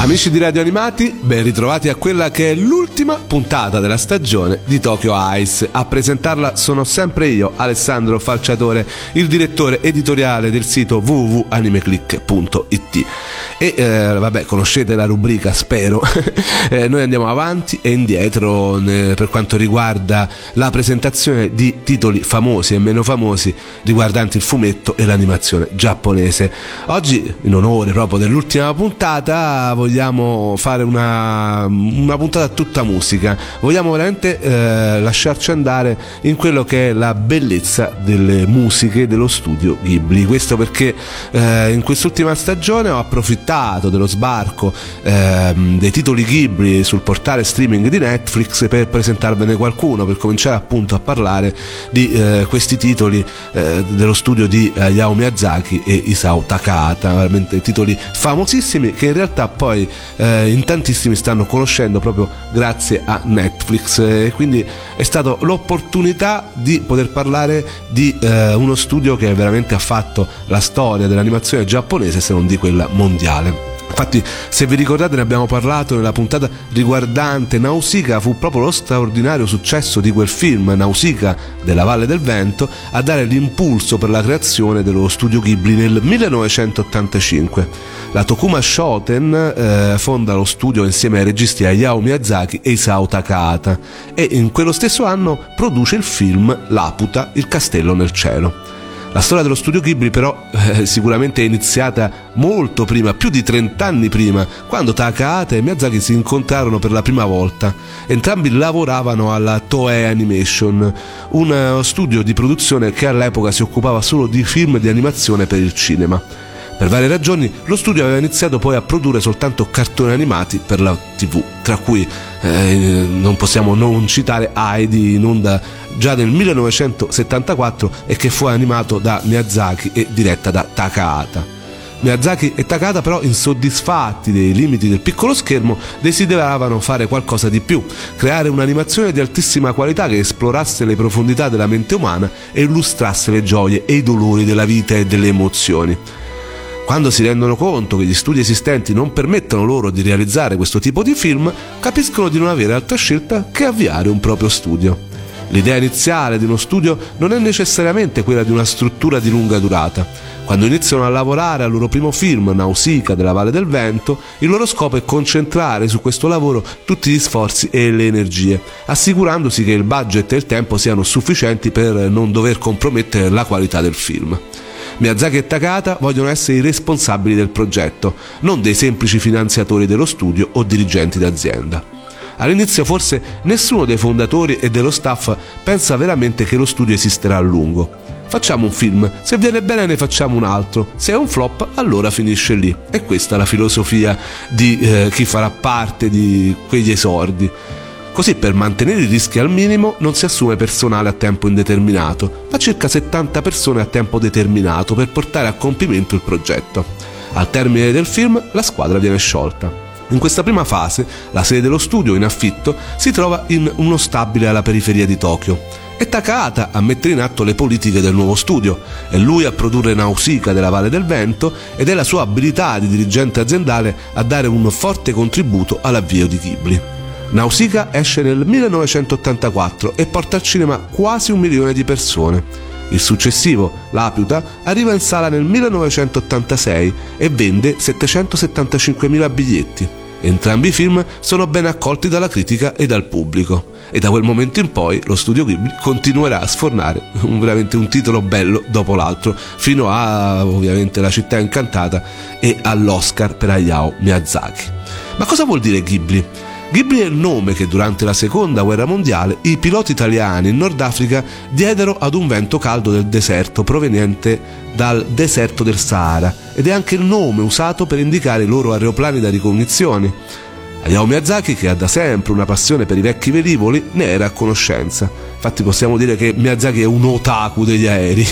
Amici di Radio Animati, ben ritrovati a quella che è l'ultima puntata della stagione di Tokyo Ice. A presentarla sono sempre io, Alessandro Falciatore, il direttore editoriale del sito www.animeclick.it. E eh, vabbè, conoscete la rubrica, spero. eh, noi andiamo avanti e indietro eh, per quanto riguarda la presentazione di titoli famosi e meno famosi riguardanti il fumetto e l'animazione giapponese. Oggi, in onore proprio dell'ultima puntata, vogliamo fare una, una puntata tutta musica, vogliamo veramente eh, lasciarci andare in quello che è la bellezza delle musiche dello studio Ghibli. Questo perché eh, in quest'ultima stagione ho approfittato dello sbarco eh, dei titoli Ghibli sul portale streaming di Netflix per presentarvene qualcuno, per cominciare appunto a parlare di eh, questi titoli eh, dello studio di eh, Yao Miyazaki e Isao Takata, veramente titoli famosissimi che in realtà poi poi eh, in tantissimi stanno conoscendo proprio grazie a Netflix e quindi è stata l'opportunità di poter parlare di eh, uno studio che veramente ha fatto la storia dell'animazione giapponese se non di quella mondiale. Infatti, se vi ricordate, ne abbiamo parlato nella puntata riguardante Nausicaa, fu proprio lo straordinario successo di quel film, Nausicaa della Valle del Vento, a dare l'impulso per la creazione dello studio Ghibli nel 1985. La Tokuma Shoten eh, fonda lo studio insieme ai registi Hayao Miyazaki e Isao Takahata e in quello stesso anno produce il film Laputa, il castello nel cielo. La storia dello studio Ghibli però eh, sicuramente è iniziata molto prima, più di 30 anni prima, quando Takahata e Miyazaki si incontrarono per la prima volta. Entrambi lavoravano alla Toei Animation, un studio di produzione che all'epoca si occupava solo di film di animazione per il cinema. Per varie ragioni lo studio aveva iniziato poi a produrre soltanto cartoni animati per la TV, tra cui eh, non possiamo non citare Heidi in onda già nel 1974 e che fu animato da Miyazaki e diretta da Takahata. Miyazaki e Takata però insoddisfatti dei limiti del piccolo schermo desideravano fare qualcosa di più, creare un'animazione di altissima qualità che esplorasse le profondità della mente umana e illustrasse le gioie e i dolori della vita e delle emozioni. Quando si rendono conto che gli studi esistenti non permettono loro di realizzare questo tipo di film, capiscono di non avere altra scelta che avviare un proprio studio. L'idea iniziale di uno studio non è necessariamente quella di una struttura di lunga durata. Quando iniziano a lavorare al loro primo film, Nausicaa della Valle del Vento, il loro scopo è concentrare su questo lavoro tutti gli sforzi e le energie, assicurandosi che il budget e il tempo siano sufficienti per non dover compromettere la qualità del film. Miyazaki e Takata vogliono essere i responsabili del progetto, non dei semplici finanziatori dello studio o dirigenti d'azienda. All'inizio forse nessuno dei fondatori e dello staff pensa veramente che lo studio esisterà a lungo. Facciamo un film, se viene bene ne facciamo un altro, se è un flop allora finisce lì. E questa è la filosofia di eh, chi farà parte di quegli esordi. Così per mantenere i rischi al minimo non si assume personale a tempo indeterminato, ma circa 70 persone a tempo determinato per portare a compimento il progetto. Al termine del film la squadra viene sciolta. In questa prima fase, la sede dello studio in affitto si trova in uno stabile alla periferia di Tokyo. È Takahata a mettere in atto le politiche del nuovo studio, è lui a produrre Nausicaa della Valle del Vento ed è la sua abilità di dirigente aziendale a dare un forte contributo all'avvio di Ghibli. Nausicaa esce nel 1984 e porta al cinema quasi un milione di persone. Il successivo, Laputa, arriva in sala nel 1986 e vende 775.000 biglietti. Entrambi i film sono ben accolti dalla critica e dal pubblico e da quel momento in poi lo studio Ghibli continuerà a sfornare un, veramente un titolo bello dopo l'altro fino a ovviamente La città incantata e all'Oscar per Hayao Miyazaki. Ma cosa vuol dire Ghibli? Ghibli è il nome che durante la seconda guerra mondiale i piloti italiani in Nord Africa diedero ad un vento caldo del deserto proveniente dal deserto del Sahara ed è anche il nome usato per indicare i loro aeroplani da ricognizione. Hayao Miyazaki, che ha da sempre una passione per i vecchi velivoli, ne era a conoscenza. Infatti possiamo dire che Miyazaki è un otaku degli aerei.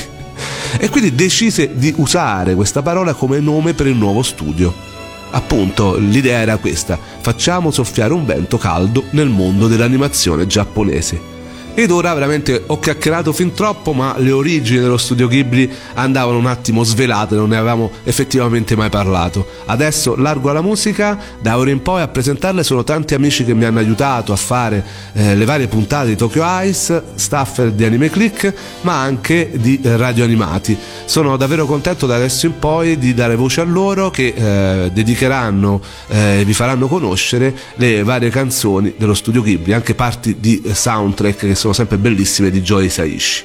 E quindi decise di usare questa parola come nome per il nuovo studio. Appunto, l'idea era questa, facciamo soffiare un vento caldo nel mondo dell'animazione giapponese. Ed ora veramente ho chiacchierato fin troppo ma le origini dello studio Ghibli andavano un attimo svelate, non ne avevamo effettivamente mai parlato. Adesso largo alla musica, da ora in poi a presentarle sono tanti amici che mi hanno aiutato a fare eh, le varie puntate di Tokyo Ice, staffer di Anime Click ma anche di eh, Radio Animati. Sono davvero contento da adesso in poi di dare voce a loro che eh, dedicheranno e eh, vi faranno conoscere le varie canzoni dello studio Ghibli, anche parti di soundtrack che sono sempre bellissime di Joy Saishi.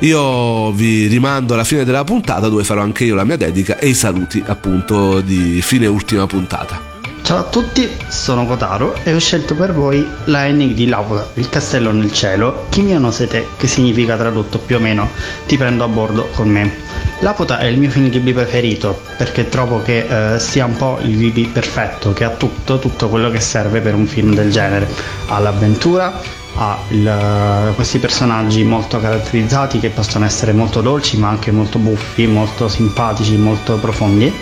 Io vi rimando alla fine della puntata dove farò anche io la mia dedica e i saluti appunto di fine ultima puntata. Ciao a tutti, sono Kotaro e ho scelto per voi la ending di Laura, il castello nel cielo, Kimi no Sete, che significa tradotto più o meno ti prendo a bordo con me. Laputa è il mio film Ghibli preferito perché trovo che eh, sia un po' il Ghibli perfetto, che ha tutto, tutto quello che serve per un film del genere. Ha l'avventura, ha il, questi personaggi molto caratterizzati che possono essere molto dolci ma anche molto buffi, molto simpatici, molto profondi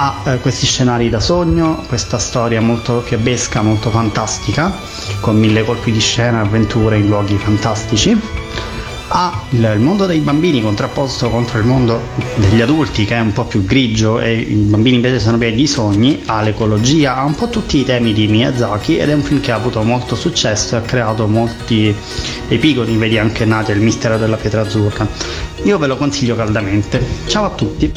ha eh, questi scenari da sogno, questa storia molto fiabesca, molto fantastica, con mille colpi di scena, avventure in luoghi fantastici. Ha il, il mondo dei bambini contrapposto contro il mondo degli adulti che è un po' più grigio e i bambini invece sono pieni di sogni, ha l'ecologia, ha un po' tutti i temi di Miyazaki ed è un film che ha avuto molto successo e ha creato molti epigoni, vedi anche Nate, il mistero della pietra azzurra. Io ve lo consiglio caldamente. Ciao a tutti!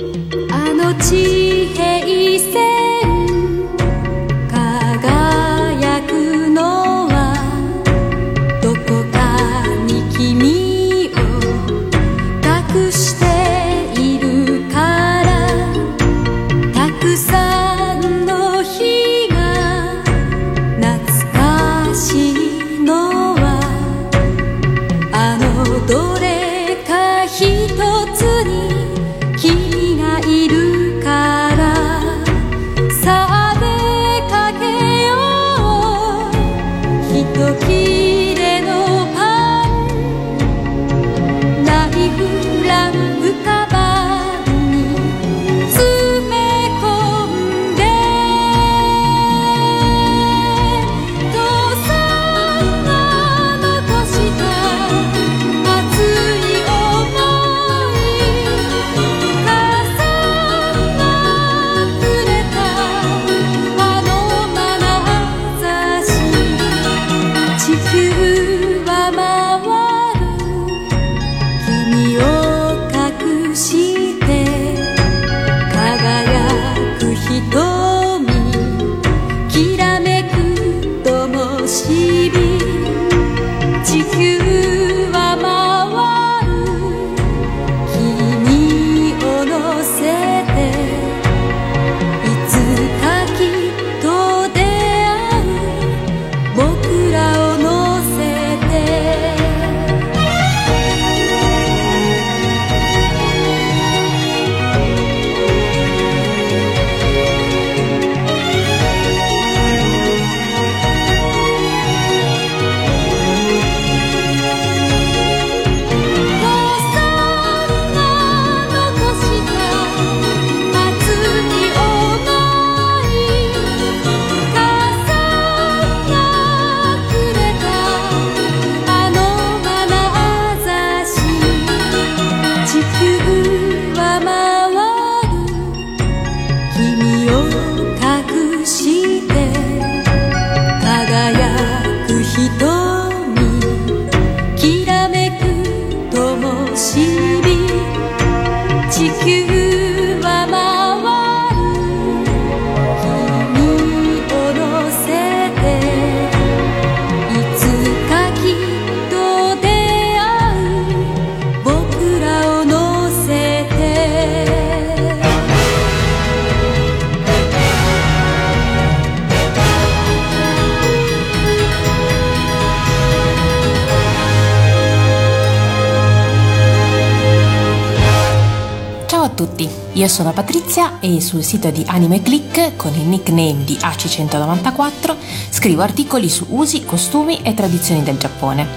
Sul sito di Anime Click con il nickname di AC194 scrivo articoli su usi, costumi e tradizioni del Giappone.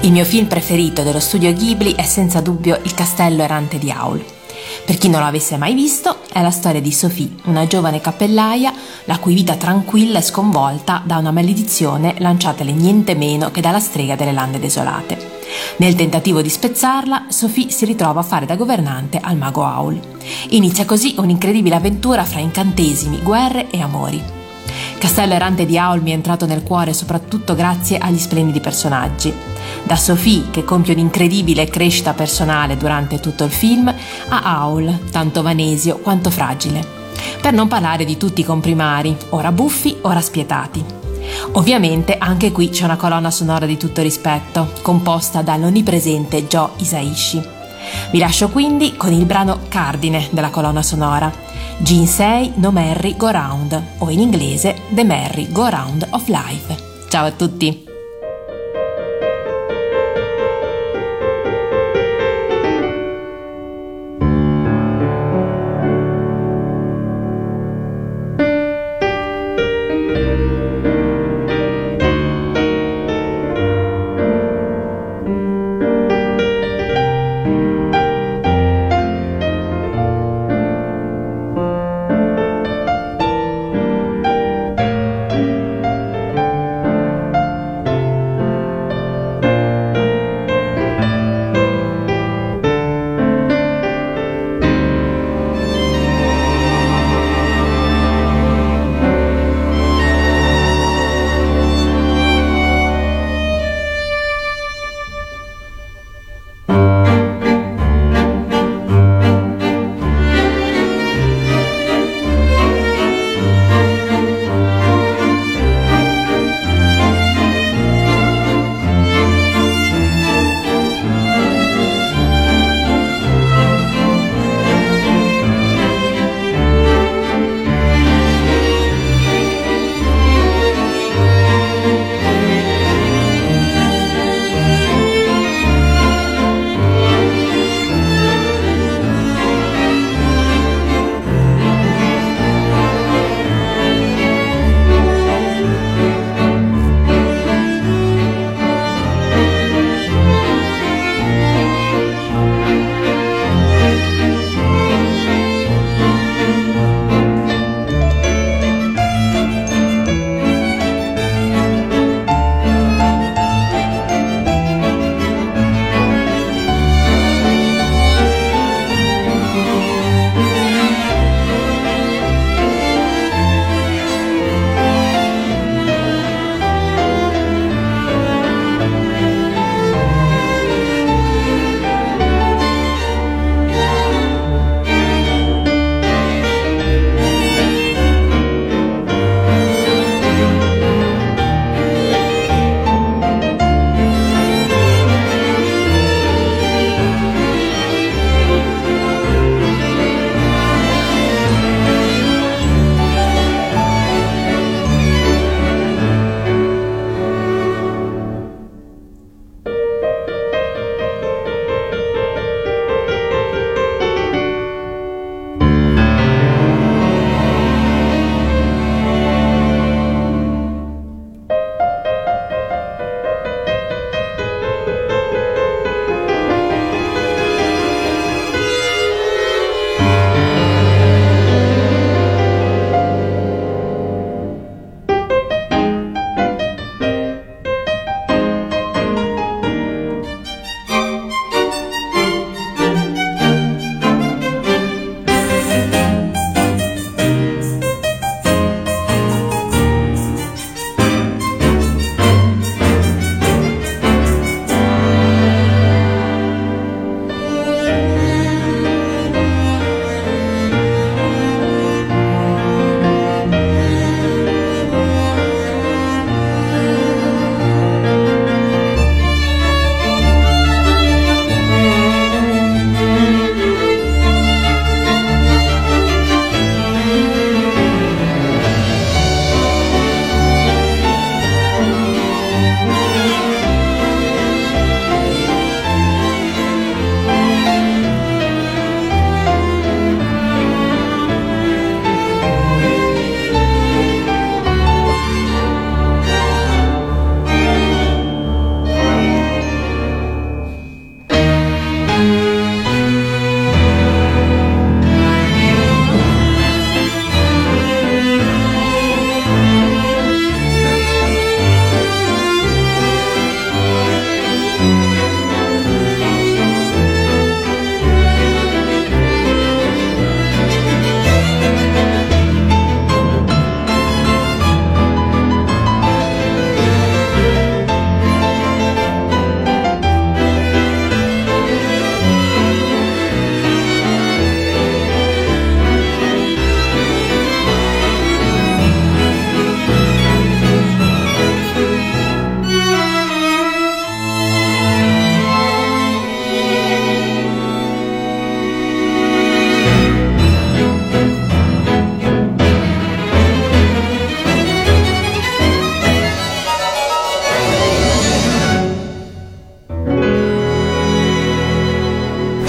Il mio film preferito dello studio Ghibli è senza dubbio Il castello errante di Aul. Per chi non lo avesse mai visto, è la storia di Sophie, una giovane cappellaia la cui vita tranquilla è sconvolta da una maledizione lanciatele niente meno che dalla strega delle lande desolate. Nel tentativo di spezzarla, Sophie si ritrova a fare da governante al mago Aul. Inizia così un'incredibile avventura fra incantesimi, guerre e amori. Castello Errante di Aul mi è entrato nel cuore soprattutto grazie agli splendidi personaggi. Da Sophie, che compie un'incredibile crescita personale durante tutto il film, a Aul, tanto vanesio quanto fragile. Per non parlare di tutti i comprimari, ora buffi, ora spietati. Ovviamente anche qui c'è una colonna sonora di tutto rispetto, composta dall'onnipresente Joe Isaishi. Vi lascio quindi con il brano cardine della colonna sonora, Jinsei no Merry Go Round, o in inglese The Merry Go Round of Life. Ciao a tutti!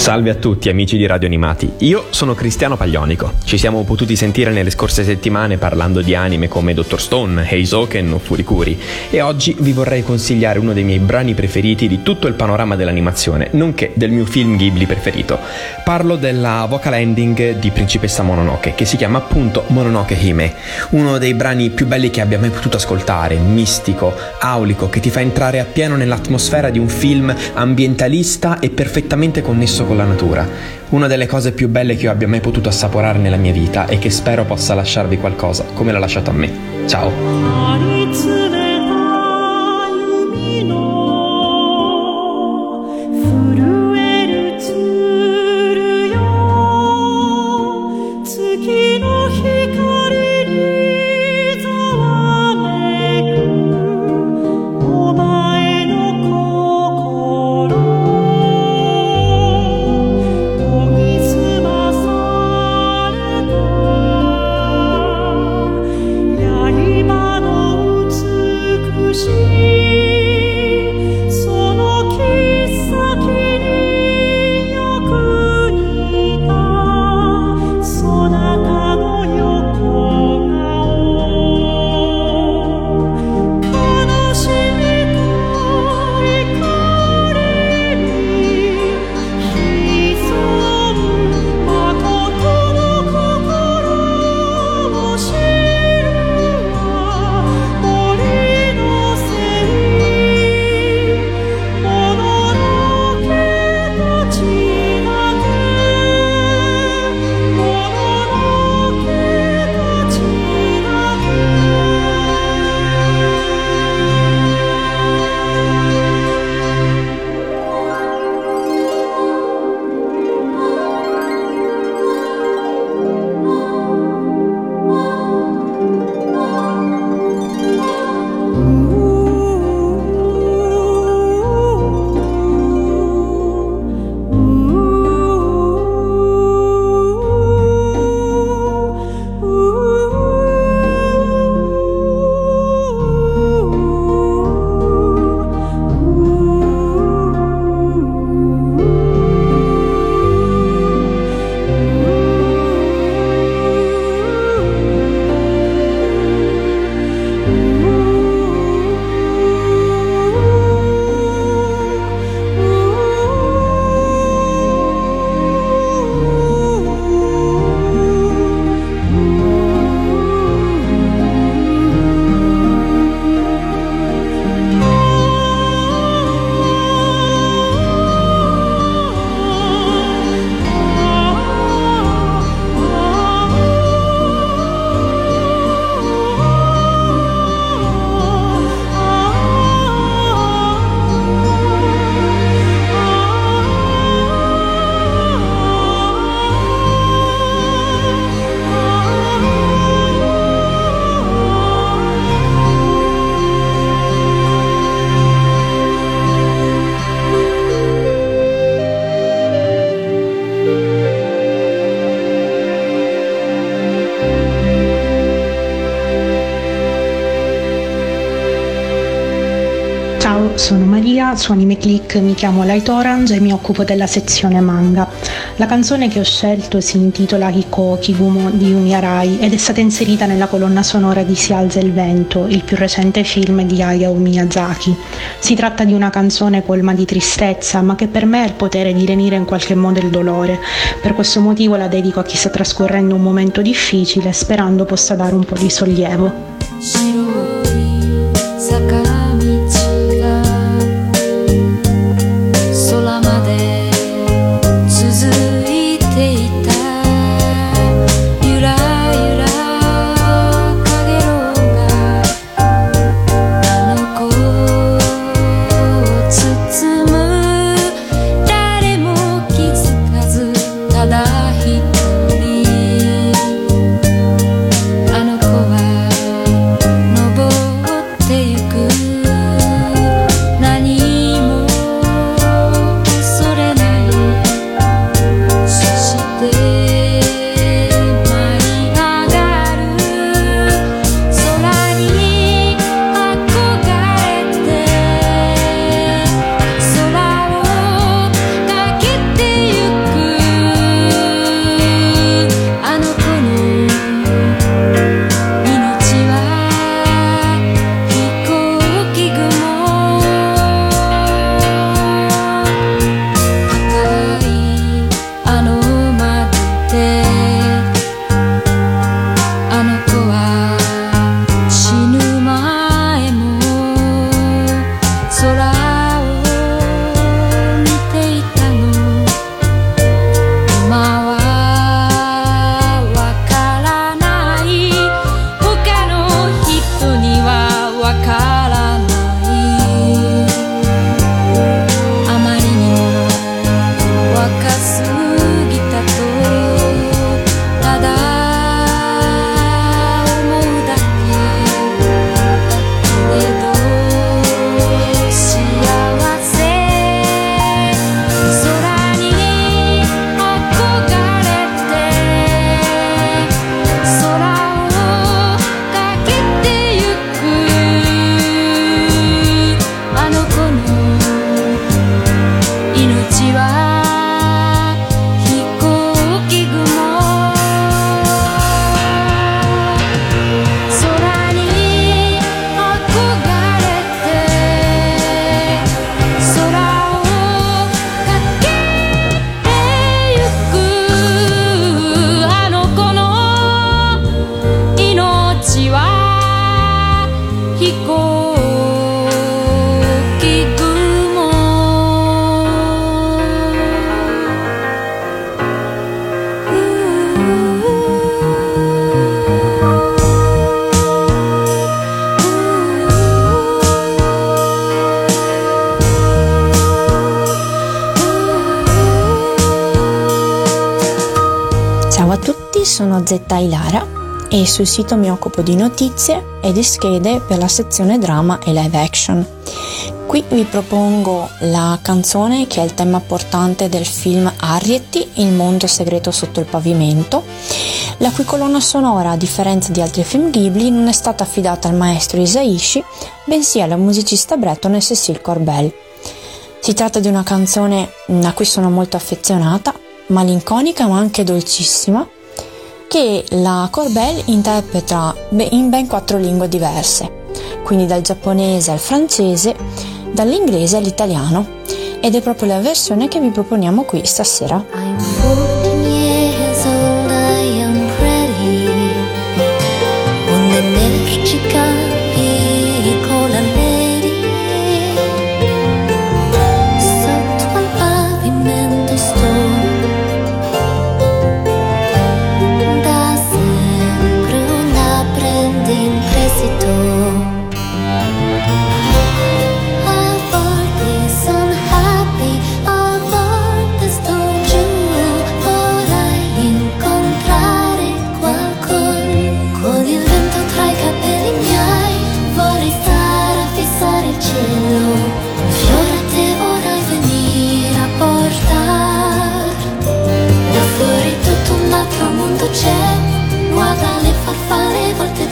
Salve a tutti amici di Radio Animati, io sono Cristiano Paglionico. Ci siamo potuti sentire nelle scorse settimane parlando di anime come Dr. Stone, Heisoken o Furikuri e oggi vi vorrei consigliare uno dei miei brani preferiti di tutto il panorama dell'animazione, nonché del mio film Ghibli preferito. Parlo della vocal ending di Principessa Mononoke che si chiama appunto Mononoke Hime, uno dei brani più belli che abbia mai potuto ascoltare, mistico, aulico, che ti fa entrare appieno nell'atmosfera di un film ambientalista e perfettamente connesso con la natura. Una delle cose più belle che io abbia mai potuto assaporare nella mia vita e che spero possa lasciarvi qualcosa, come l'ha lasciato a me. Ciao! Su Anime Click mi chiamo Light Orange e mi occupo della sezione manga. La canzone che ho scelto si intitola Hiko Kigumo di Yumi Arai ed è stata inserita nella colonna sonora di Si alza il vento, il più recente film di Hayao Miyazaki. Si tratta di una canzone colma di tristezza, ma che per me ha il potere di lenire in qualche modo il dolore. Per questo motivo la dedico a chi sta trascorrendo un momento difficile, sperando possa dare un po' di sollievo. E sul sito mi occupo di notizie e di schede per la sezione drama e live action. Qui vi propongo la canzone che è il tema portante del film Arrietty, Il mondo segreto sotto il pavimento, la cui colonna sonora, a differenza di altri film Ghibli, non è stata affidata al maestro Isaishi, bensì alla musicista bretone Cecile Corbel. Si tratta di una canzone a cui sono molto affezionata, malinconica ma anche dolcissima, che la Corbel interpreta in ben quattro lingue diverse, quindi dal giapponese al francese, dall'inglese all'italiano, ed è proprio la versione che vi proponiamo qui stasera.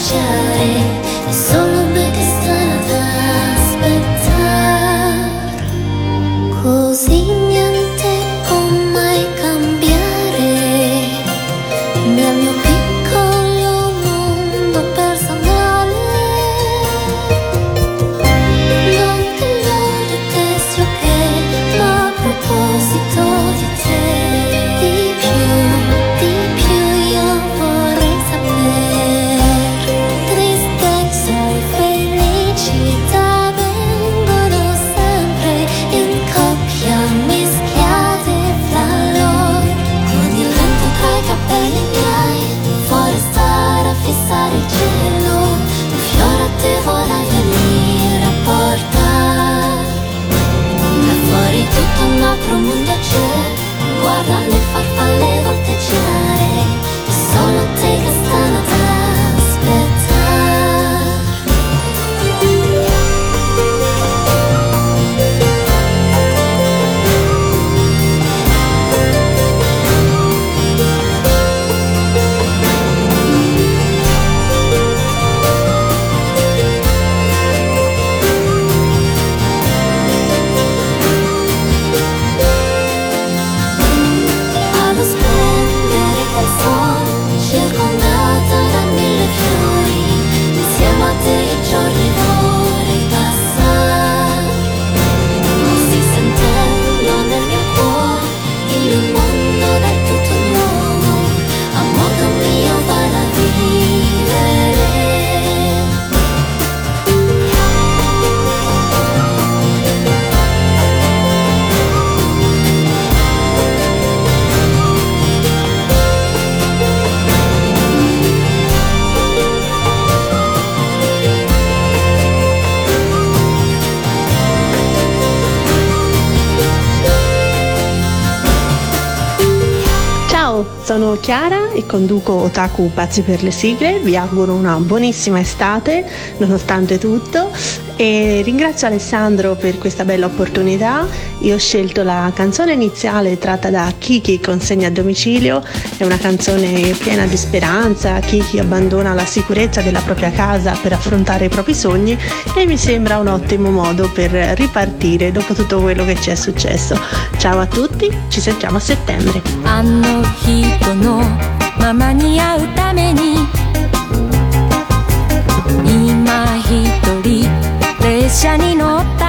这 sono Chiara e conduco Otaku Pazzi per le sigle. Vi auguro una buonissima estate nonostante tutto e ringrazio Alessandro per questa bella opportunità. Io ho scelto la canzone iniziale tratta da Kiki consegna a domicilio, è una canzone piena di speranza, Kiki abbandona la sicurezza della propria casa per affrontare i propri sogni e mi sembra un ottimo modo per ripartire dopo tutto quello che ci è successo. Ciao a tutti, ci sentiamo a settembre. 列車に乗った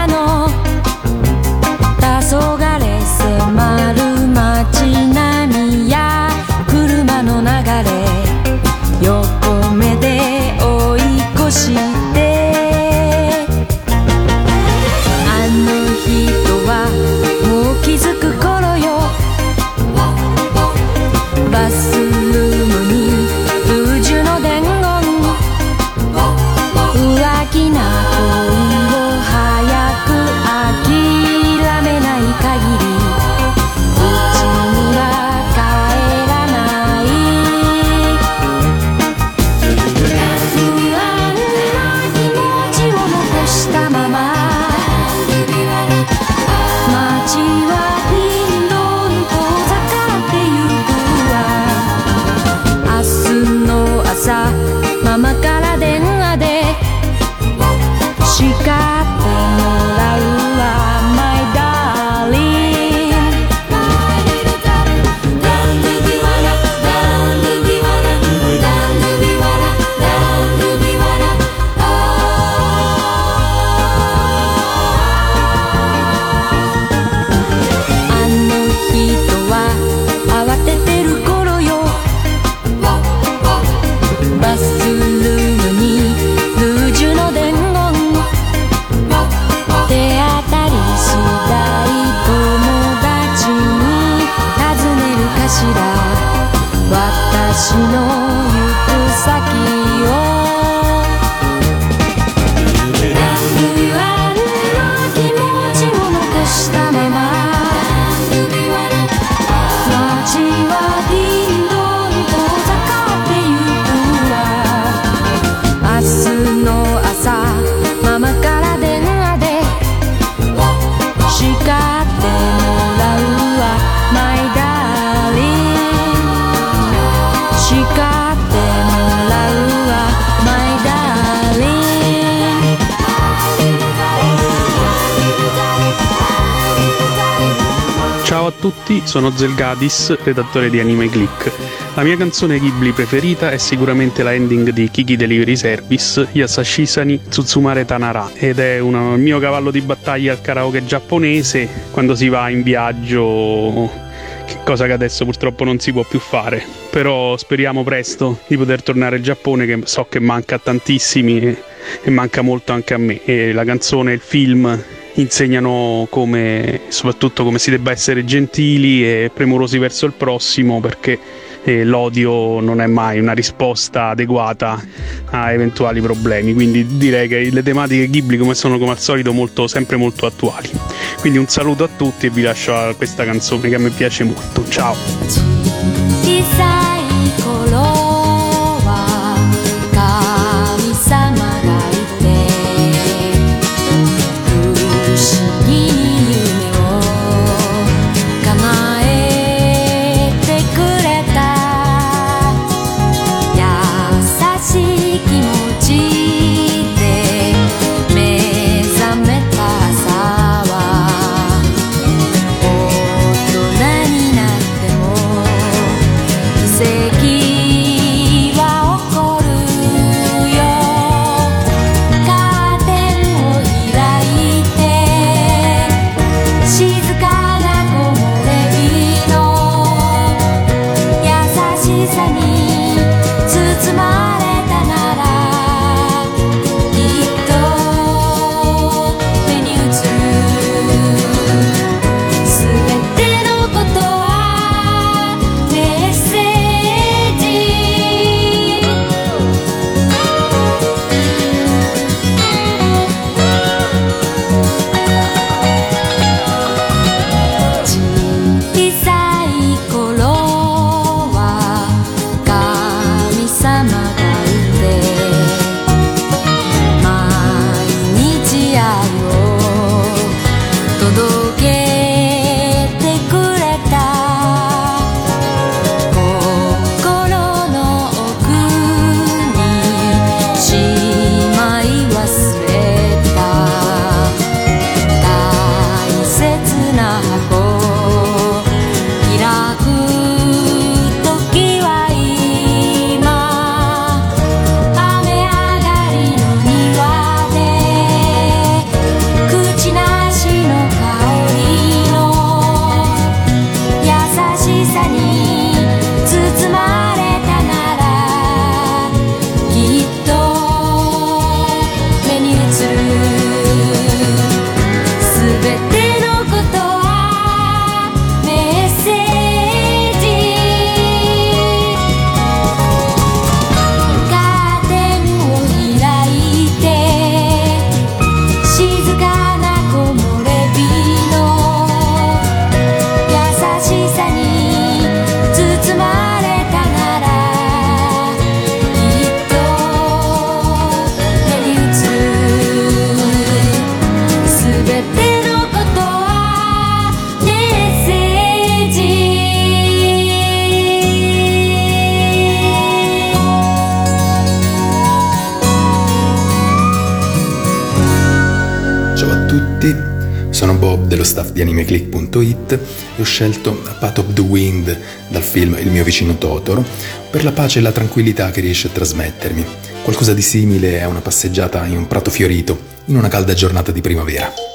sono Zelgadis, redattore di Anime Click. La mia canzone Ghibli preferita è sicuramente la ending di Kiki Delivery Service, Yasashisani Tsutsumare Tanara, ed è il mio cavallo di battaglia al karaoke giapponese quando si va in viaggio cosa che adesso purtroppo non si può più fare. Però speriamo presto di poter tornare in Giappone, che so che manca a tantissimi e, e manca molto anche a me. E la canzone il film insegnano come, soprattutto come si debba essere gentili e premurosi verso il prossimo, perché eh, l'odio non è mai una risposta adeguata a eventuali problemi. Quindi direi che le tematiche Ghibli come sono come al solito molto, sempre molto attuali. Quindi un saluto a tutti e vi lascio a questa canzone che a me piace molto. Ciao! AnimeClick.it e ho scelto Path of the Wind dal film Il mio vicino Totoro per la pace e la tranquillità che riesce a trasmettermi, qualcosa di simile a una passeggiata in un prato fiorito in una calda giornata di primavera.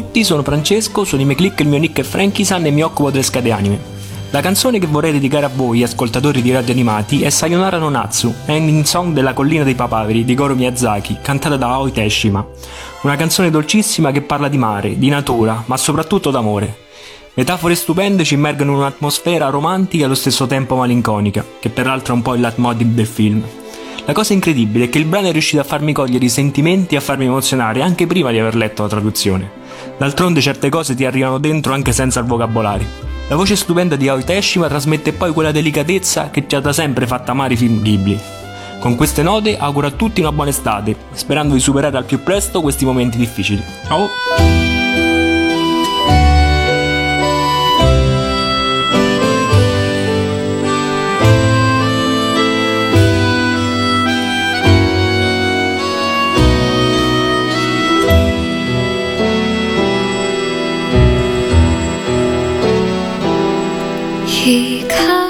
Tutti, sono Francesco, su Anime Click il mio nick è Frankisan e mi occupo delle schede anime. La canzone che vorrei dedicare a voi, ascoltatori di radio animati, è Sayonara no Natsu, ending song della collina dei papaveri di Goro Miyazaki, cantata da Aoi Teshima. Una canzone dolcissima che parla di mare, di natura, ma soprattutto d'amore. Metafore stupende ci immergono in un'atmosfera romantica e allo stesso tempo malinconica, che peraltro è un po' il leitmotiv del film. La cosa incredibile è che il brano è riuscito a farmi cogliere i sentimenti e a farmi emozionare anche prima di aver letto la traduzione. D'altronde certe cose ti arrivano dentro anche senza il vocabolario. La voce stupenda di Aoi Teshima trasmette poi quella delicatezza che ci ha da sempre fatto amare i film Ghibli. Con queste note auguro a tutti una buona estate, sperando di superare al più presto questi momenti difficili. Ciao! 离开。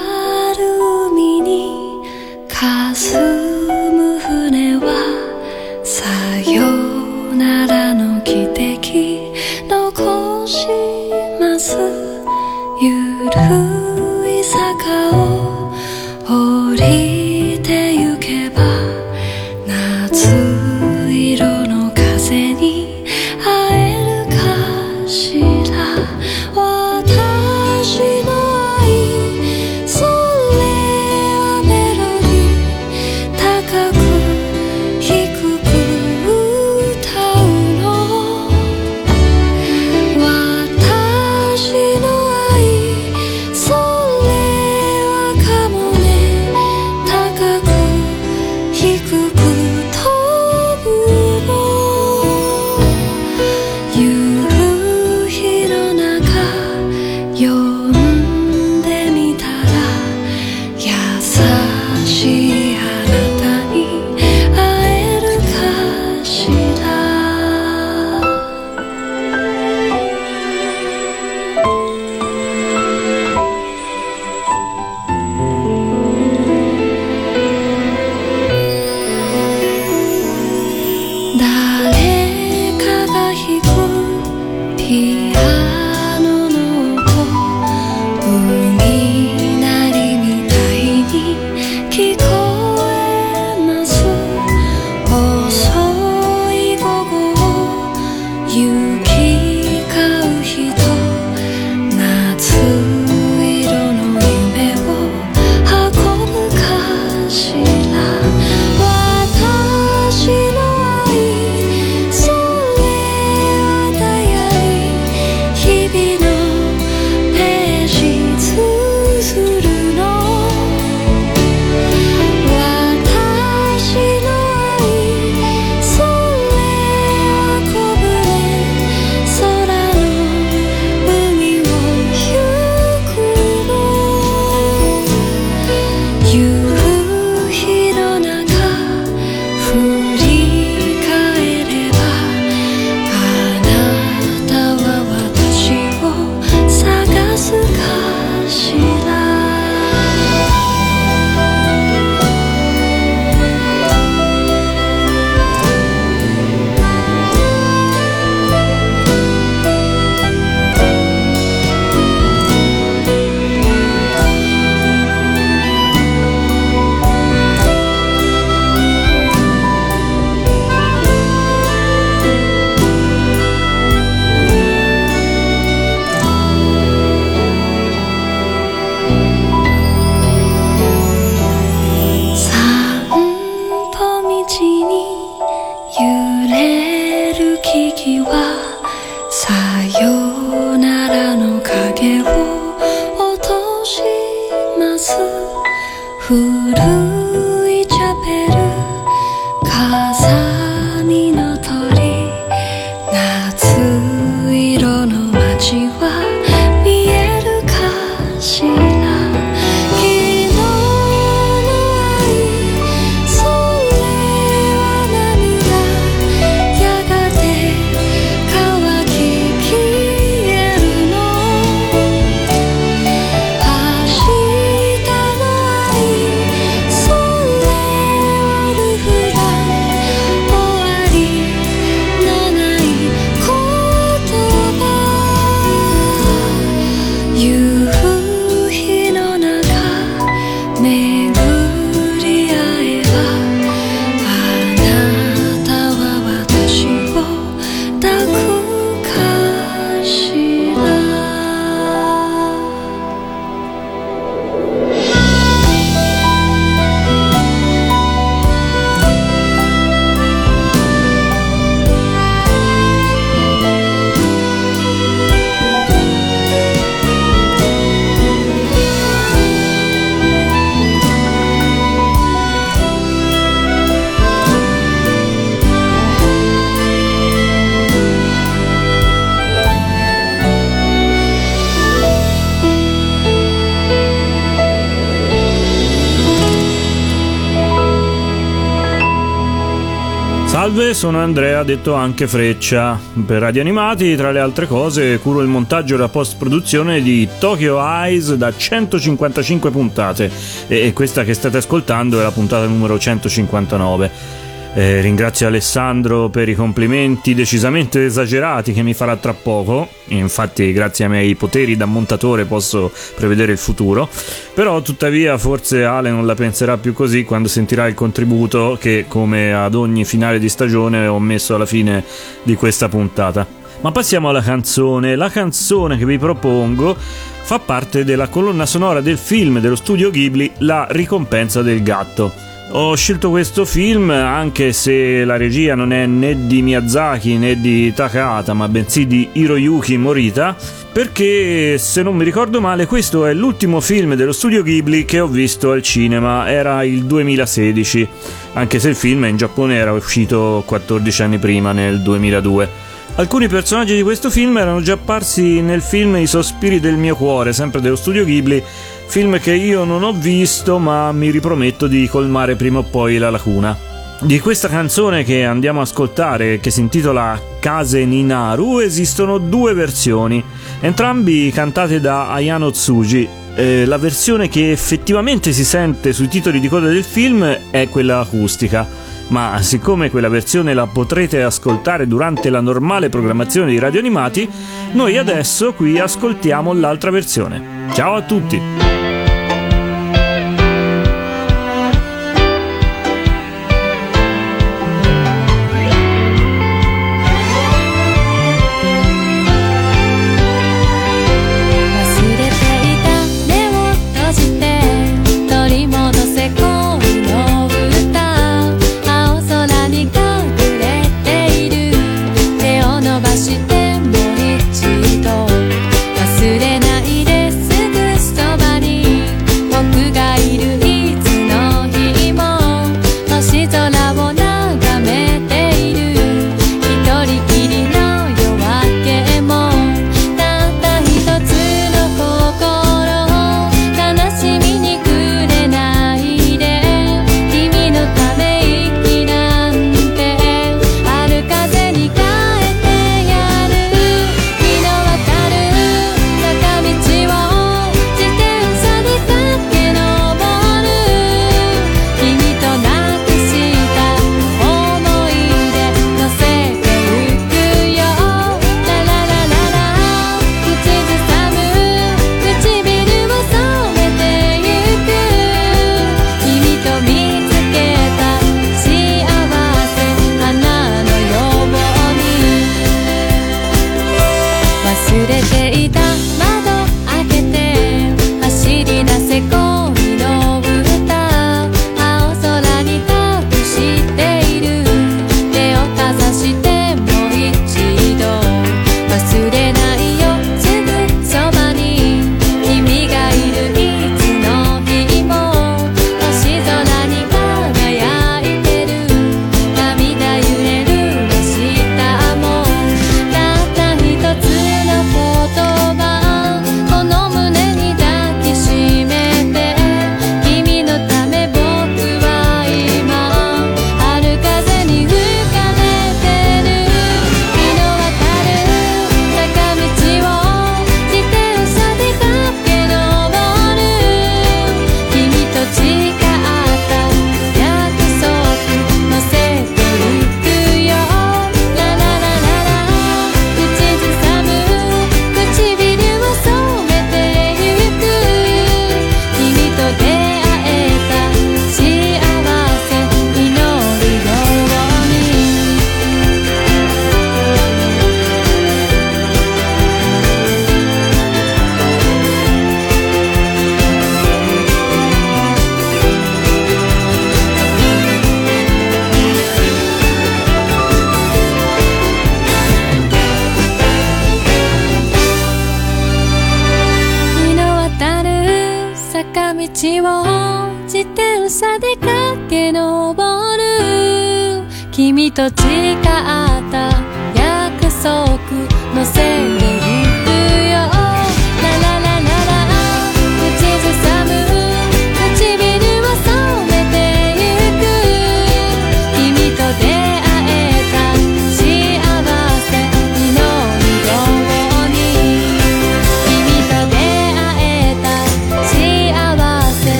Salve, sono Andrea, detto anche Freccia. Per Radio Animati, tra le altre cose, curo il montaggio e la post-produzione di Tokyo Eyes da 155 puntate. E questa che state ascoltando è la puntata numero 159. Eh, ringrazio Alessandro per i complimenti decisamente esagerati che mi farà tra poco. Infatti, grazie ai miei poteri da montatore posso prevedere il futuro. Però, tuttavia, forse Ale non la penserà più così quando sentirà il contributo che, come ad ogni finale di stagione, ho messo alla fine di questa puntata. Ma passiamo alla canzone. La canzone che vi propongo fa parte della colonna sonora del film dello studio Ghibli La ricompensa del gatto. Ho scelto questo film anche se la regia non è né di Miyazaki né di Takahata, ma bensì di Hiroyuki Morita, perché se non mi ricordo male questo è l'ultimo film dello studio Ghibli che ho visto al cinema, era il 2016, anche se il film in Giappone era uscito 14 anni prima, nel 2002. Alcuni personaggi di questo film erano già apparsi nel film I sospiri del mio cuore, sempre dello studio Ghibli, film che io non ho visto ma mi riprometto di colmare prima o poi la lacuna. Di questa canzone che andiamo a ascoltare, che si intitola Kase Ninaru, esistono due versioni, entrambi cantate da Ayano Tsuji. Eh, la versione che effettivamente si sente sui titoli di coda del film è quella acustica, ma siccome quella versione la potrete ascoltare durante la normale programmazione di radio animati, noi adesso qui ascoltiamo l'altra versione. Ciao a tutti!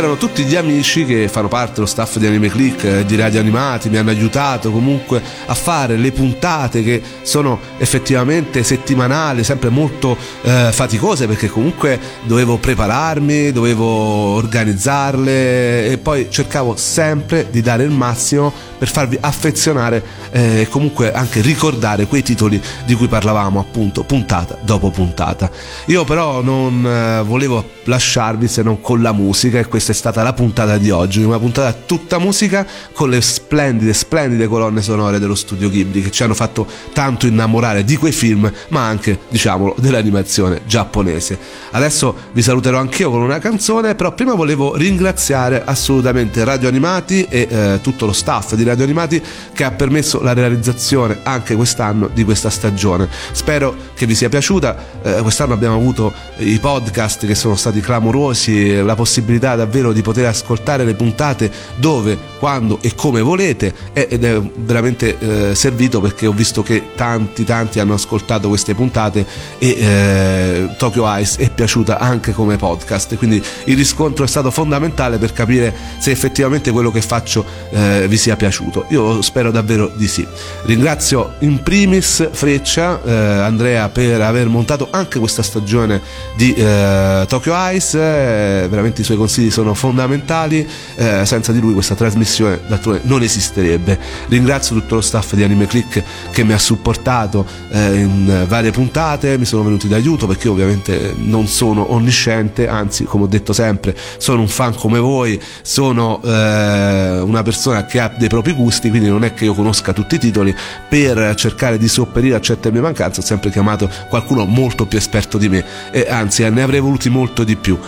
Erano tutti gli amici che fanno parte dello staff di Anime Click, eh, di Radio Animati, mi hanno aiutato comunque a fare le puntate che sono effettivamente settimanali, sempre molto eh, faticose perché comunque dovevo prepararmi, dovevo organizzarle e poi cercavo sempre di dare il massimo per farvi affezionare eh, e comunque anche ricordare quei titoli di cui parlavamo appunto puntata dopo puntata. Io però non eh, volevo lasciarvi se non con la musica e questa è stata la puntata di oggi, una puntata tutta musica con le splendide, splendide colonne sonore dello studio Ghibli che ci hanno fatto tanto innamorare di quei film ma anche diciamolo dell'animazione giapponese. Adesso vi saluterò anch'io con una canzone però prima volevo ringraziare assolutamente Radio Animati e eh, tutto lo staff di Radio Animati che ha permesso la realizzazione anche quest'anno di questa stagione. Spero che vi sia piaciuta, eh, quest'anno abbiamo avuto i podcast che sono stati clamorosi, la possibilità davvero di poter ascoltare le puntate dove, quando e come volete ed è veramente eh, servito perché ho visto che tanti tanti hanno ascoltato queste puntate e eh, Tokyo Ice è piaciuta anche come podcast, quindi il riscontro è stato fondamentale per capire se effettivamente quello che faccio eh, vi sia piaciuto. Io spero davvero di sì. Ringrazio in primis Freccia, eh, Andrea per aver montato anche questa stagione di eh, Tokyo Ice, eh, veramente i suoi consigli sono fondamentali, eh, senza di lui questa trasmissione d'altronde non esisterebbe. Ringrazio tutto lo staff di Anime Click che mi ha supportato eh, in varie puntate, mi sono venuti d'aiuto perché io ovviamente non sono onnisciente, anzi come ho detto sempre sono un fan come voi, sono eh, una persona che ha dei propri gusti, quindi non è che io conosca tutti i titoli, per cercare di sopperire a certe mie mancanze ho sempre chiamato qualcuno molto più esperto di me e anzi ne avrei voluti molto di più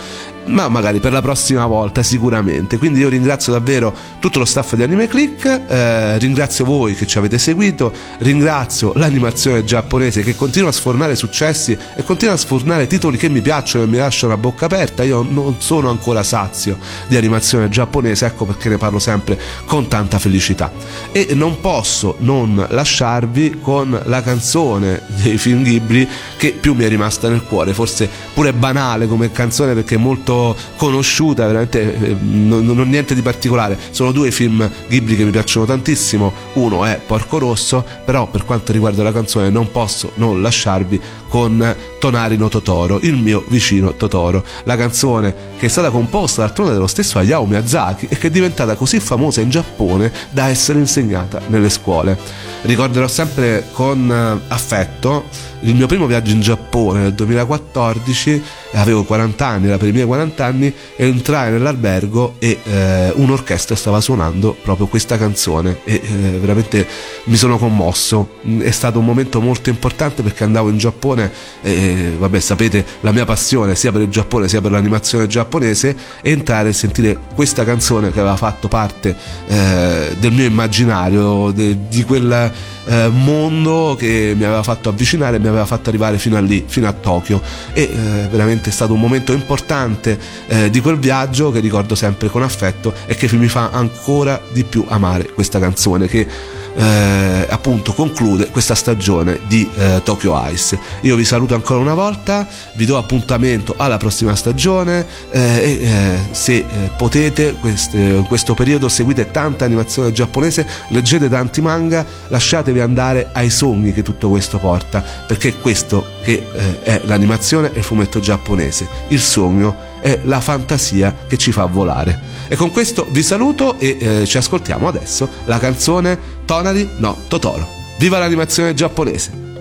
ma magari per la prossima volta sicuramente. Quindi io ringrazio davvero tutto lo staff di Anime Click eh, ringrazio voi che ci avete seguito ringrazio l'animazione giapponese che continua a sfornare successi e continua a sfornare titoli che mi piacciono e mi lasciano a bocca aperta. Io non sono ancora sazio di animazione giapponese ecco perché ne parlo sempre con tanta felicità. E non posso non lasciarvi con la canzone dei film Ghibli che più mi è rimasta nel cuore forse pure banale come canzone perché è molto conosciuta, veramente eh, non, non niente di particolare. Sono due film Ghibli che mi piacciono tantissimo. Uno è Porco Rosso, però per quanto riguarda la canzone non posso non lasciarvi con Tonarino Totoro, il mio vicino Totoro. La canzone che è stata composta d'altronde dello stesso Hayao Miyazaki e che è diventata così famosa in Giappone da essere insegnata nelle scuole. Ricorderò sempre con eh, affetto il mio primo viaggio in Giappone nel 2014, avevo 40 anni, era per i miei 40 anni, e entrai nell'albergo e eh, un'orchestra stava suonando proprio questa canzone e eh, veramente mi sono commosso. È stato un momento molto importante perché andavo in Giappone e vabbè sapete la mia passione sia per il Giappone sia per l'animazione giapponese entrare e sentire questa canzone che aveva fatto parte eh, del mio immaginario, de, di quel eh, mondo che mi aveva fatto avvicinare mi aveva fatto arrivare fino a lì, fino a Tokyo. E eh, veramente è stato un momento importante eh, di quel viaggio che ricordo sempre con affetto e che mi fa ancora di più amare questa canzone che eh, appunto conclude questa stagione di eh, Tokyo Ice. Io vi saluto ancora una volta, vi do appuntamento alla prossima stagione eh, e eh, se eh, potete queste, in questo periodo seguite tanta animazione giapponese, leggete tanti manga, lasciatevi andare ai sogni che tutto questo porta, perché questo che eh, è l'animazione e il fumetto giapponese. Il sogno è la fantasia che ci fa volare. E con questo vi saluto e eh, ci ascoltiamo adesso la canzone Tonari no Totoro. Viva l'animazione giapponese!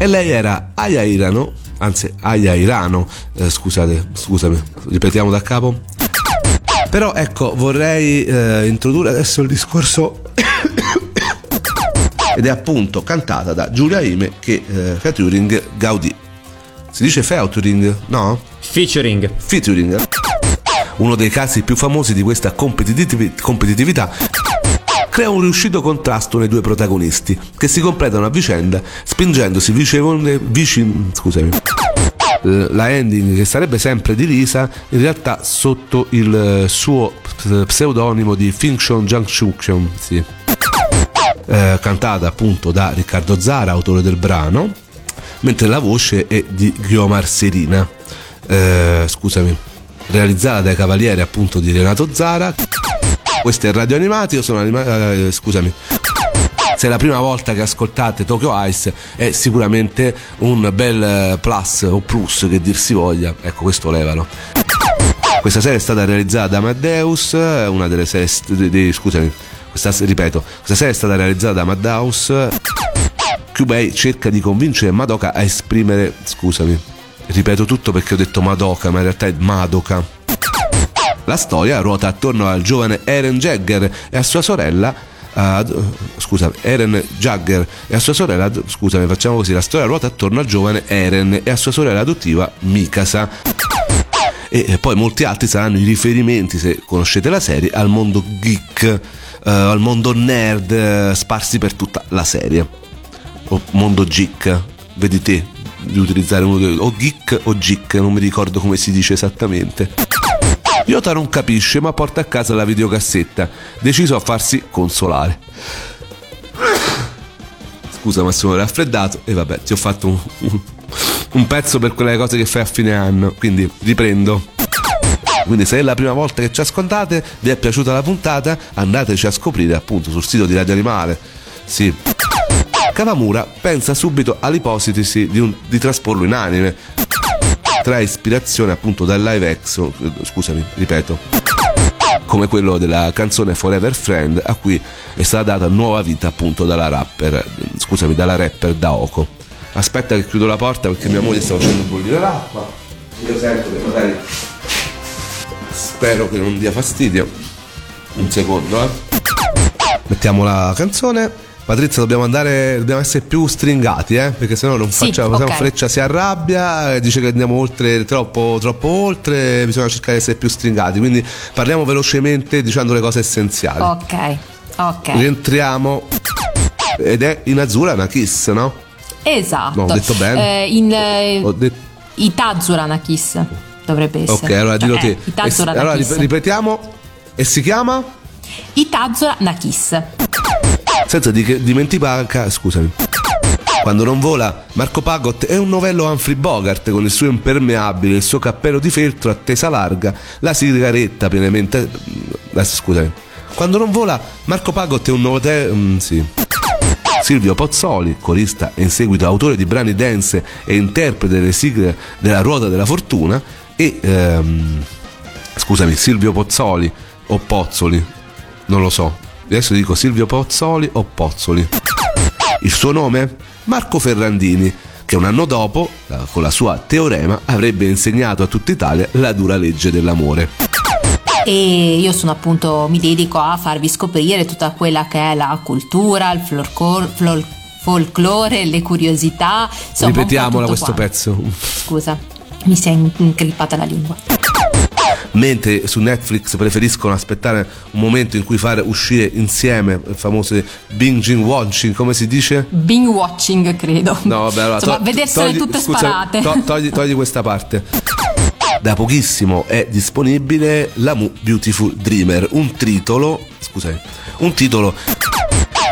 E lei era Aya Irano, anzi Aya Irano, eh, scusate, scusami, ripetiamo da capo. Però ecco, vorrei eh, introdurre adesso il discorso ed è appunto cantata da Giulia Ime che eh, featuring Gaudì. Si dice featuring? No? Featuring. Featuring. Uno dei casi più famosi di questa competitiv- competitività crea un riuscito contrasto nei due protagonisti che si completano a vicenda spingendosi vicevole, vicin, scusami. Eh, La ending che sarebbe sempre di Lisa in realtà sotto il eh, suo ps- pseudonimo di Finction Junction, sì. Eh, cantata appunto da Riccardo Zara, autore del brano, mentre la voce è di Guiomar Serina, eh, scusami, realizzata dai cavalieri appunto di Renato Zara. Questo è Radio Animati, io sono anima- eh, scusami. Se è la prima volta che ascoltate Tokyo Ice è sicuramente un bel eh, plus o plus che dir si voglia. Ecco, questo levalo. Questa serie è stata realizzata da Amadeus, eh, una delle serie di- di- scusami, questa, ripeto, questa serie è stata realizzata da Amadeus. Kyubei cerca di convincere Madoka a esprimere, scusami, ripeto tutto perché ho detto Madoka, ma in realtà è Madoka. La storia ruota attorno al giovane Eren Jagger e a sua sorella. uh, scusa, Eren Jagger e a sua sorella. Scusami, facciamo così: la storia ruota attorno al giovane Eren e a sua sorella adottiva Mikasa. E poi molti altri saranno i riferimenti, se conoscete la serie, al mondo geek, eh, al mondo nerd eh, sparsi per tutta la serie. O mondo geek, vedi te di utilizzare uno dei, o geek o geek, non mi ricordo come si dice esattamente. Yota non capisce ma porta a casa la videocassetta, deciso a farsi consolare. Scusa ma sono raffreddato e vabbè ti ho fatto un, un, un pezzo per quelle cose che fai a fine anno, quindi riprendo. Quindi se è la prima volta che ci ascoltate, vi è piaciuta la puntata, andateci a scoprire appunto sul sito di Radio Animale. Sì. Kawamura pensa subito all'ipotesi di, di trasporlo in anime. Trae ispirazione appunto dal live action, eh, scusami, ripeto, come quello della canzone Forever Friend a cui è stata data nuova vita appunto dalla rapper, scusami, dalla rapper Daoko. Aspetta che chiudo la porta perché mia moglie sta facendo bollire l'acqua. Io sento che magari spero che non dia fastidio. Un secondo, eh. Mettiamo la canzone. Patrizia, dobbiamo andare, dobbiamo essere più stringati, eh? Perché sennò non Sì, facciamo, se no ok. Freccia si arrabbia, eh, dice che andiamo oltre, troppo, troppo oltre, bisogna cercare di essere più stringati. Quindi parliamo velocemente dicendo le cose essenziali. Ok, ok. Rientriamo ed è in azzurra una kiss, no? Esatto. No, ho detto bene. Eh, in, eh, Ho detto Itazura Kiss dovrebbe essere. Ok, allora dillo Cioè, te. eh, allora ripetiamo e si chiama Itazura Nakis. Senza di- dimenticare, scusami. Quando non vola, Marco Pagot è un novello Humphrey Bogart con il suo impermeabile, il suo cappello di feltro a tesa larga, la sigaretta pienamente. Scusami. Quando non vola, Marco Pagot è un novello. Mm, sì. Silvio Pozzoli, corista e in seguito autore di brani dance e interprete delle sigle della Ruota della Fortuna, e ehm, scusami, Silvio Pozzoli o Pozzoli, non lo so. Adesso dico Silvio Pozzoli o Pozzoli. Il suo nome? Marco Ferrandini, che un anno dopo, con la sua Teorema, avrebbe insegnato a tutta Italia la dura legge dell'amore. E io sono appunto, mi dedico a farvi scoprire tutta quella che è la cultura, il florcor- flor- folklore, le curiosità. Insomma, Ripetiamola questo quanto. pezzo. Scusa, mi si è in- incrippata la lingua. Mentre su Netflix preferiscono aspettare un momento in cui fare uscire insieme il famoso binging watching, come si dice? Bing watching, credo. No, vabbè, allora Insomma, to- vedersene togli- tutte scusa, sparate. to- togli, togli questa parte. Da pochissimo è disponibile la Mu Beautiful Dreamer, un titolo, scusate, un titolo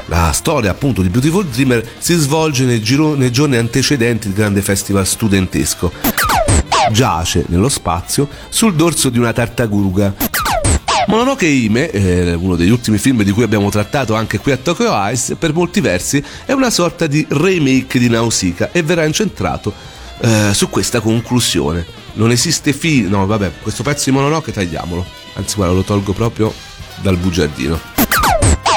la storia appunto di Beautiful Dreamer si svolge nei, giro- nei giorni antecedenti il grande festival studentesco. Giace nello spazio sul dorso di una tartaruga. Mononoke Hime, eh, uno degli ultimi film di cui abbiamo trattato anche qui a Tokyo Ice, per molti versi è una sorta di remake di Nausicaa e verrà incentrato eh, su questa conclusione. Non esiste fine. No, vabbè, questo pezzo di Mononoke tagliamolo. Anzi, guarda, lo tolgo proprio dal bugiardino.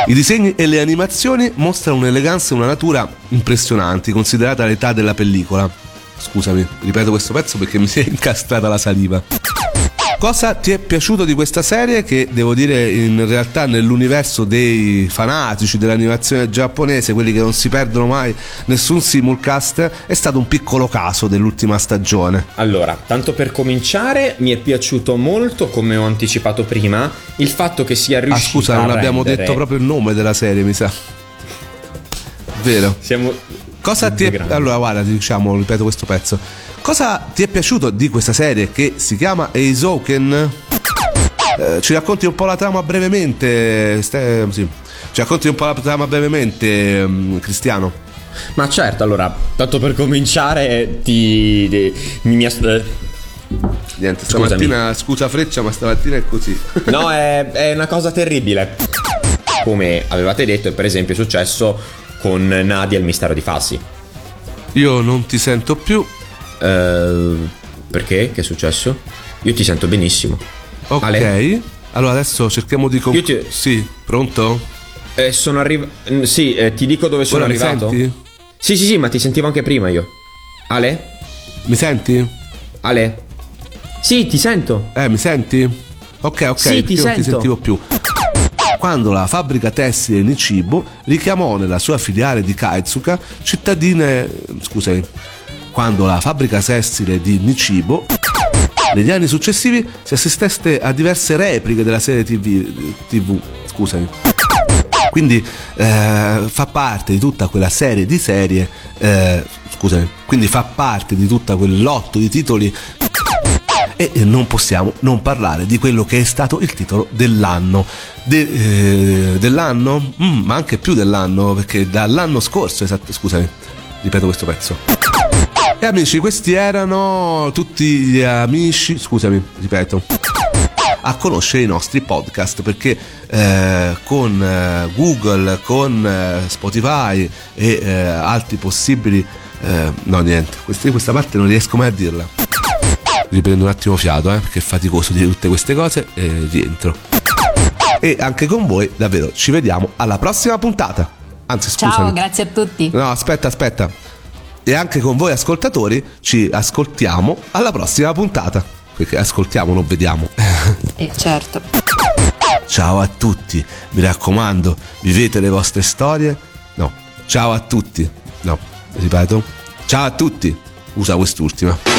I disegni e le animazioni mostrano un'eleganza e una natura impressionanti, considerata l'età della pellicola. Scusami, ripeto questo pezzo perché mi si è incastrata la saliva. Cosa ti è piaciuto di questa serie che devo dire in realtà nell'universo dei fanatici dell'animazione giapponese, quelli che non si perdono mai nessun simulcast, è stato un piccolo caso dell'ultima stagione. Allora, tanto per cominciare, mi è piaciuto molto, come ho anticipato prima, il fatto che sia Ah riuscito scusa, a non abbiamo rendere- detto proprio il nome della serie, mi sa. Vero. Siamo Cosa ti è... Allora, guarda, diciamo, ripeto questo pezzo. Cosa ti è piaciuto di questa serie che si chiama Eizouken? Eh, ci racconti un po' la trama brevemente? Ste- sì. Ci racconti un po' la trama brevemente, mm, Cristiano? Ma certo, allora, tanto per cominciare, ti. ti- mi, mi eh, Niente, Scusami. stamattina, scusa Freccia, ma stamattina è così. No, è, è una cosa terribile. Come avevate detto, è per esempio successo con Nadia il mistero di Fassi. Io non ti sento più. Eh, perché? Che è successo? Io ti sento benissimo. Ok. Ale? Allora adesso cerchiamo di Io ti- Sì, pronto? Eh, sono arrivato. Sì, eh, ti dico dove sono Ora mi arrivato. senti? Sì, sì, sì, ma ti sentivo anche prima io. Ale? Mi senti? Ale? Sì, ti sento. Eh, mi senti? Ok, ok, Sì, ti non ti sento. sentivo più. Quando la fabbrica tessile Nichibo richiamò nella sua filiale di Kaitsuka cittadine. Scusami. Quando la fabbrica tessile di Nichibo negli anni successivi si assistette a diverse repliche della serie TV. TV scusami. Quindi eh, fa parte di tutta quella serie di serie. eh, scusami. Quindi fa parte di tutta quel lotto di titoli e non possiamo non parlare di quello che è stato il titolo dell'anno. De- eh, dell'anno? Mm, ma anche più dell'anno, perché dall'anno scorso, esatto, scusami, ripeto questo pezzo. E amici, questi erano tutti gli amici, scusami, ripeto. a conoscere i nostri podcast perché eh, con eh, Google, con eh, Spotify e eh, altri possibili... eh, no niente, questa parte non riesco mai a dirla. Riprendo un attimo fiato eh, perché è faticoso dire tutte queste cose e rientro. E anche con voi davvero ci vediamo alla prossima puntata. Anzi scusami. Ciao, grazie a tutti. No, aspetta, aspetta. E anche con voi ascoltatori ci ascoltiamo alla prossima puntata. Perché ascoltiamo, non vediamo. Eh, certo. Ciao a tutti, mi raccomando, vivete le vostre storie. No, ciao a tutti. No, ripeto. Ciao a tutti. Usa quest'ultima.